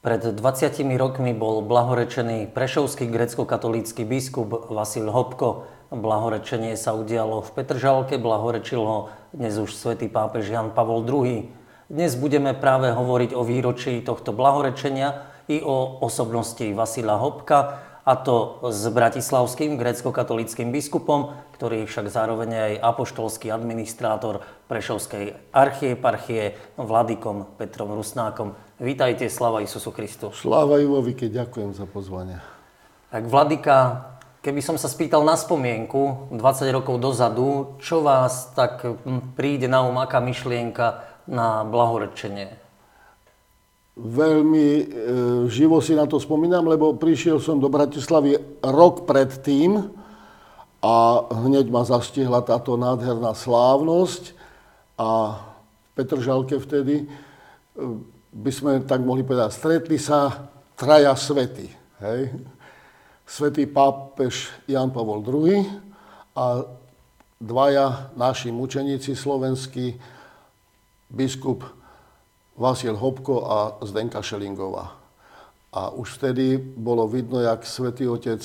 Pred 20 rokmi bol blahorečený prešovský grecko-katolícky biskup Vasil Hopko. Blahorečenie sa udialo v Petržalke, blahorečil ho dnes už svätý pápež Jan Pavol II. Dnes budeme práve hovoriť o výročí tohto blahorečenia i o osobnosti Vasila Hopka, a to s bratislavským grecko-katolickým biskupom, ktorý je však zároveň aj apoštolský administrátor Prešovskej archieparchie, vladykom Petrom Rusnákom. Vítajte, sláva Isusu Kristu. Sláva Ivovike, ďakujem za pozvanie. Tak vladyka, keby som sa spýtal na spomienku 20 rokov dozadu, čo vás tak príde na um, aká myšlienka na blahorečenie? Veľmi e, živo si na to spomínam, lebo prišiel som do Bratislavy rok predtým a hneď ma zastihla táto nádherná slávnosť a v Petržalke vtedy e, by sme tak mohli povedať, stretli sa traja svety. Hej? Svetý pápež Jan Pavol II a dvaja naši mučeníci slovenskí, biskup Vasil Hopko a Zdenka Šelingová. A už vtedy bolo vidno, jak svätý Otec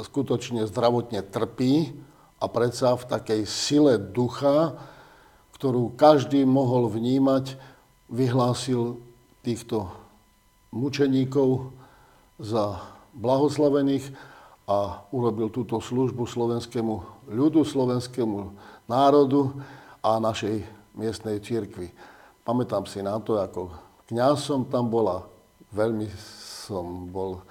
skutočne zdravotne trpí a predsa v takej sile ducha, ktorú každý mohol vnímať, vyhlásil týchto mučeníkov za blahoslavených a urobil túto službu slovenskému ľudu, slovenskému národu a našej miestnej církvi. Pamätám si na to, ako kňaz som tam bola, veľmi som bol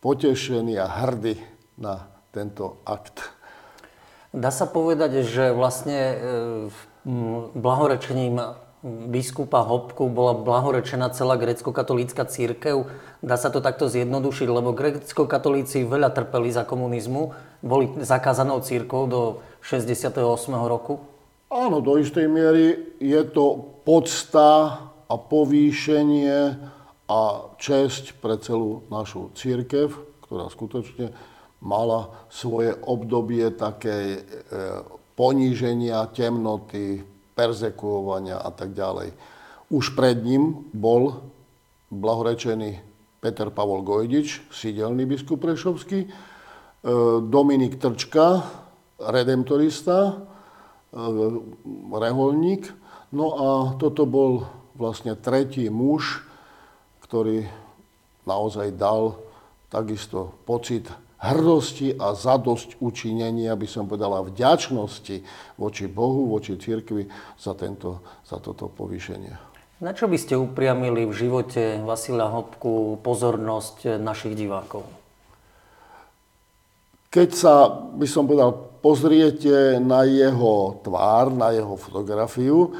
potešený a hrdý na tento akt. Dá sa povedať, že vlastne e, blahorečením biskupa Hopku bola blahorečená celá grecko-katolícka církev. Dá sa to takto zjednodušiť, lebo grecko-katolíci veľa trpeli za komunizmu, boli zakázanou církou do 68. roku. Áno, do istej miery je to podsta a povýšenie a česť pre celú našu církev, ktorá skutočne mala svoje obdobie také e, poníženia, temnoty, perzekuovania a tak ďalej. Už pred ním bol blahorečený Peter Pavol Gojdič, sídelný biskup Prešovský, e, Dominik Trčka, redemptorista, reholník. No a toto bol vlastne tretí muž, ktorý naozaj dal takisto pocit hrdosti a zadosť učinenia, by som povedala, vďačnosti voči Bohu, voči cirkvi za, tento, za toto povýšenie. Na čo by ste upriamili v živote Vasila Hopku pozornosť našich divákov? Keď sa, by som povedal, pozriete na jeho tvár, na jeho fotografiu,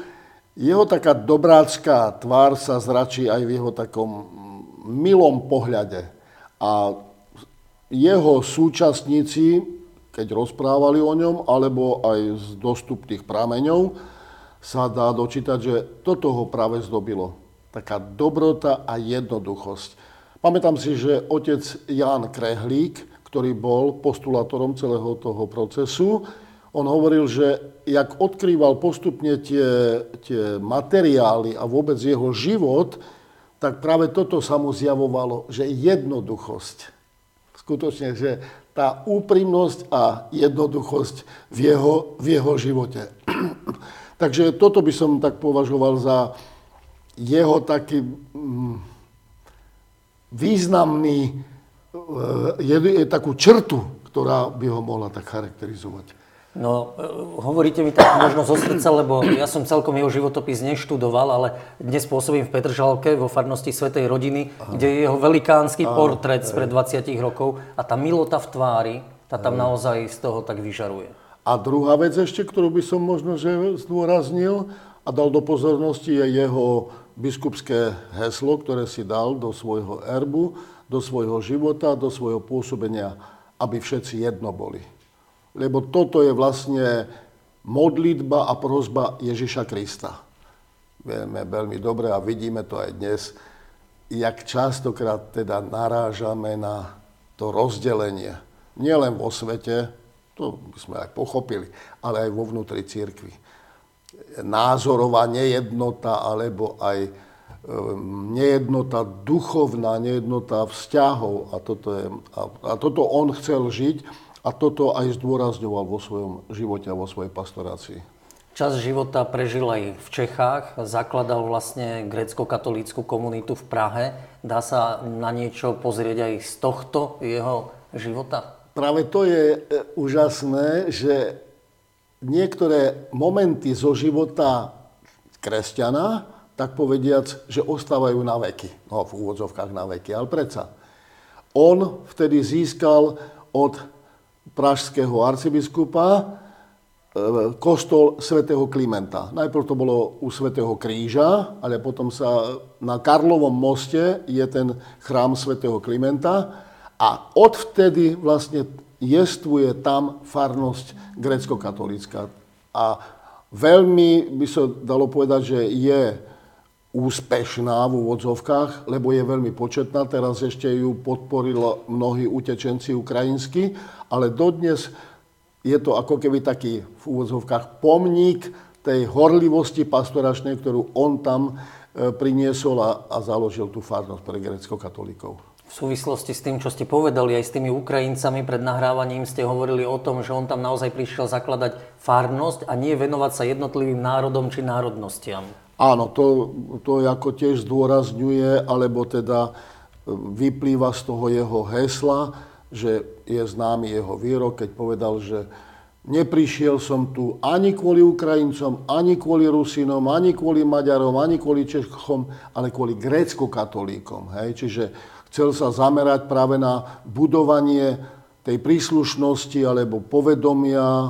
jeho taká dobrácká tvár sa zračí aj v jeho takom milom pohľade. A jeho súčasníci, keď rozprávali o ňom, alebo aj z dostupných prameňov, sa dá dočítať, že toto ho práve zdobilo. Taká dobrota a jednoduchosť. Pamätám si, že otec Jan Krehlík, ktorý bol postulátorom celého toho procesu, on hovoril, že jak odkrýval postupne tie, tie materiály a vôbec jeho život, tak práve toto sa mu zjavovalo, že jednoduchosť skutočne, že tá úprimnosť a jednoduchosť v jeho, v jeho živote. Takže toto by som tak považoval za jeho taký mm, významný, je, je takú črtu, ktorá by ho mohla tak charakterizovať. No, e, hovoríte mi tak možno zo srdca, lebo ja som celkom jeho životopis neštudoval, ale dnes pôsobím v Petržalke vo farnosti Svetej rodiny, Aha. kde je jeho velikánsky Aha. portrét spred 20 rokov a tá milota v tvári, tá tam Aha. naozaj z toho tak vyžaruje. A druhá vec ešte, ktorú by som možno že zdôraznil a dal do pozornosti, je jeho biskupské heslo, ktoré si dal do svojho erbu, do svojho života, do svojho pôsobenia, aby všetci jedno boli. Lebo toto je vlastne modlitba a prozba Ježiša Krista. Vieme veľmi dobre a vidíme to aj dnes, jak častokrát teda narážame na to rozdelenie. Nielen vo svete, to by sme aj pochopili, ale aj vo vnútri církvy. Názorová nejednota alebo aj nejednota duchovná, nejednota vzťahov a toto, je, a, a toto on chcel žiť a toto aj zdôrazňoval vo svojom živote a vo svojej pastorácii. Čas života prežil aj v Čechách, zakladal vlastne grecko-katolícku komunitu v Prahe. Dá sa na niečo pozrieť aj z tohto jeho života? Práve to je e, úžasné, že niektoré momenty zo života kresťana, tak povediac, že ostávajú na veky. No, v úvodzovkách na veky, ale predsa. On vtedy získal od pražského arcibiskupa E, kostol svätého Klimenta. Najprv to bolo u svätého Kríža, ale potom sa na Karlovom moste je ten chrám svätého Klimenta a odvtedy vlastne jestvuje tam farnosť grecko-katolícka. A veľmi by sa dalo povedať, že je úspešná v úvodzovkách, lebo je veľmi početná. Teraz ešte ju podporilo mnohí utečenci ukrajinskí, ale dodnes je to ako keby taký v úvodzovkách pomník tej horlivosti pastoračnej, ktorú on tam e, priniesol a, a založil tú farnosť pre grecko-katolíkov. V súvislosti s tým, čo ste povedali aj s tými Ukrajincami pred nahrávaním, ste hovorili o tom, že on tam naozaj prišiel zakladať farnosť a nie venovať sa jednotlivým národom či národnostiam. Áno, to, to ako tiež zdôrazňuje, alebo teda e, vyplýva z toho jeho hesla, že je známy jeho výrok, keď povedal, že neprišiel som tu ani kvôli Ukrajincom, ani kvôli Rusinom, ani kvôli Maďarom, ani kvôli Čechom, ale kvôli grécko-katolíkom. Hej? Čiže chcel sa zamerať práve na budovanie tej príslušnosti alebo povedomia e,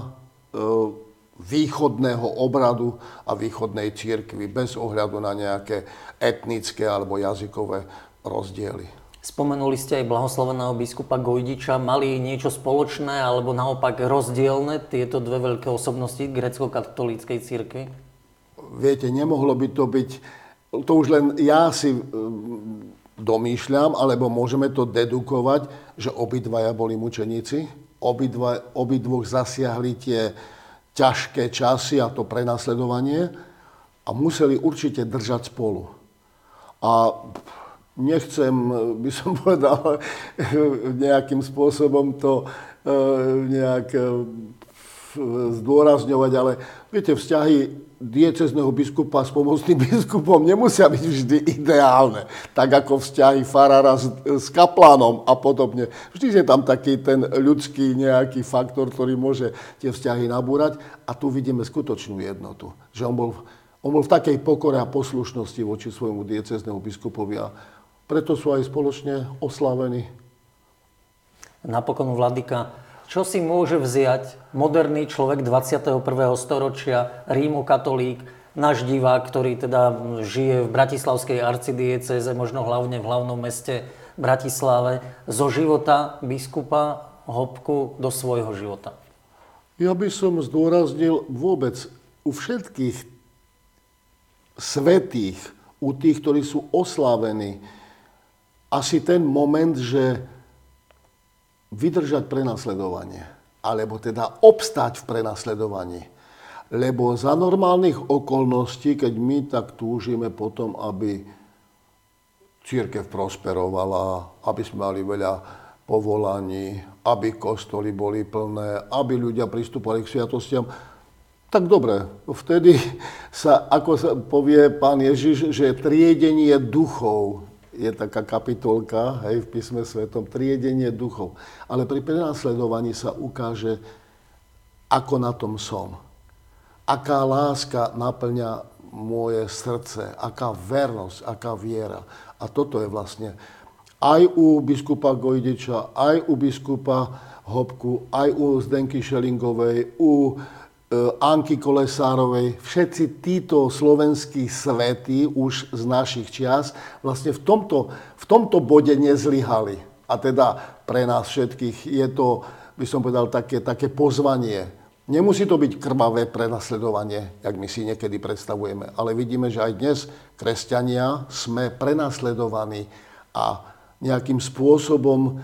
východného obradu a východnej církvy bez ohľadu na nejaké etnické alebo jazykové rozdiely. Spomenuli ste aj blahoslaveného biskupa Gojdiča. Mali niečo spoločné alebo naopak rozdielne tieto dve veľké osobnosti grecko-katolíckej církvy? Viete, nemohlo by to byť, to už len ja si mm, domýšľam, alebo môžeme to dedukovať, že obidvaja boli mučeníci, obidva, obidvoch zasiahli tie ťažké časy a to prenasledovanie a museli určite držať spolu. A nechcem, by som povedal, nejakým spôsobom to e, nejak e, zdôrazňovať, ale viete, vzťahy diecezného biskupa s pomocným biskupom nemusia byť vždy ideálne. Tak ako vzťahy farára s, s kaplánom a podobne. Vždy je tam taký ten ľudský nejaký faktor, ktorý môže tie vzťahy nabúrať. A tu vidíme skutočnú jednotu. Že on bol, on bol v takej pokore a poslušnosti voči svojmu dieceznému biskupovi a preto sú aj spoločne oslavení. Napokon, Vladika, čo si môže vziať moderný človek 21. storočia, rímokatolík, náš divák, ktorý teda žije v Bratislavskej arcidieceze, možno hlavne v hlavnom meste Bratislave, zo života biskupa Hopku do svojho života? Ja by som zdôraznil vôbec u všetkých svetých, u tých, ktorí sú oslávení, asi ten moment, že vydržať prenasledovanie, alebo teda obstať v prenasledovaní. Lebo za normálnych okolností, keď my tak túžime potom, aby církev prosperovala, aby sme mali veľa povolaní, aby kostoly boli plné, aby ľudia pristúpali k sviatostiam, tak dobre, vtedy sa, ako sa povie pán Ježiš, že triedenie duchov je taká kapitolka hej, v písme svetom, triedenie duchov. Ale pri prenasledovaní sa ukáže, ako na tom som. Aká láska naplňa moje srdce, aká vernosť, aká viera. A toto je vlastne aj u biskupa Gojdiča, aj u biskupa Hopku, aj u Zdenky Šelingovej, u Anky Kolesárovej, všetci títo slovenskí svety už z našich čias vlastne v tomto, v tomto bode nezlyhali. A teda pre nás všetkých je to, by som povedal, také, také pozvanie. Nemusí to byť krvavé prenasledovanie, jak my si niekedy predstavujeme, ale vidíme, že aj dnes kresťania sme prenasledovaní a nejakým spôsobom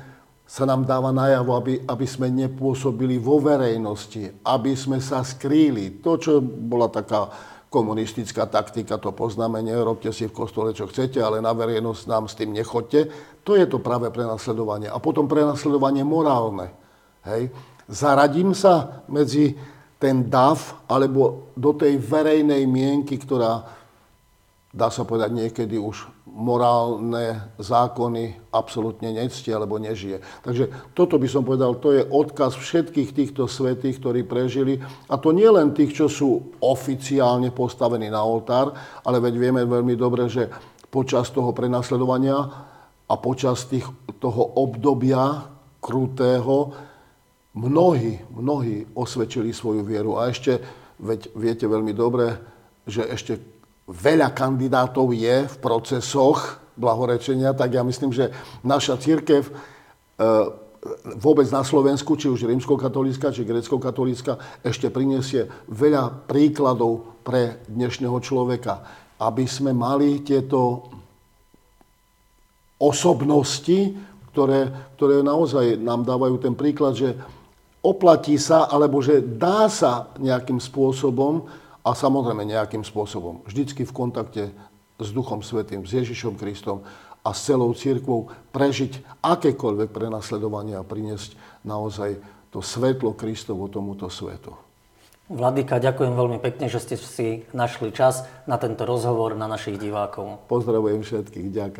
sa nám dáva najavo, aby, aby sme nepôsobili vo verejnosti, aby sme sa skrýli. To, čo bola taká komunistická taktika, to poznáme, nerobte si v kostole, čo chcete, ale na verejnosť nám s tým nechoďte. To je to práve prenasledovanie. A potom prenasledovanie morálne. Hej. Zaradím sa medzi ten dav alebo do tej verejnej mienky, ktorá dá sa povedať niekedy už morálne zákony absolútne nectie alebo nežije. Takže toto by som povedal, to je odkaz všetkých týchto svetých, ktorí prežili. A to nie len tých, čo sú oficiálne postavení na oltár, ale veď vieme veľmi dobre, že počas toho prenasledovania a počas tých, toho obdobia krutého mnohí, mnohí osvedčili svoju vieru. A ešte, veď viete veľmi dobre, že ešte veľa kandidátov je v procesoch blahorečenia, tak ja myslím, že naša církev e, vôbec na Slovensku, či už rímskokatolícka, či grecko-katolícka, ešte prinesie veľa príkladov pre dnešného človeka, aby sme mali tieto osobnosti, ktoré, ktoré naozaj nám dávajú ten príklad, že oplatí sa, alebo že dá sa nejakým spôsobom a samozrejme nejakým spôsobom, vždycky v kontakte s Duchom Svetým, s Ježišom Kristom a s celou církvou prežiť akékoľvek prenasledovanie a priniesť naozaj to svetlo Kristovo tomuto svetu. Vladyka, ďakujem veľmi pekne, že ste si našli čas na tento rozhovor na našich divákov. Pozdravujem všetkých, ďakujem.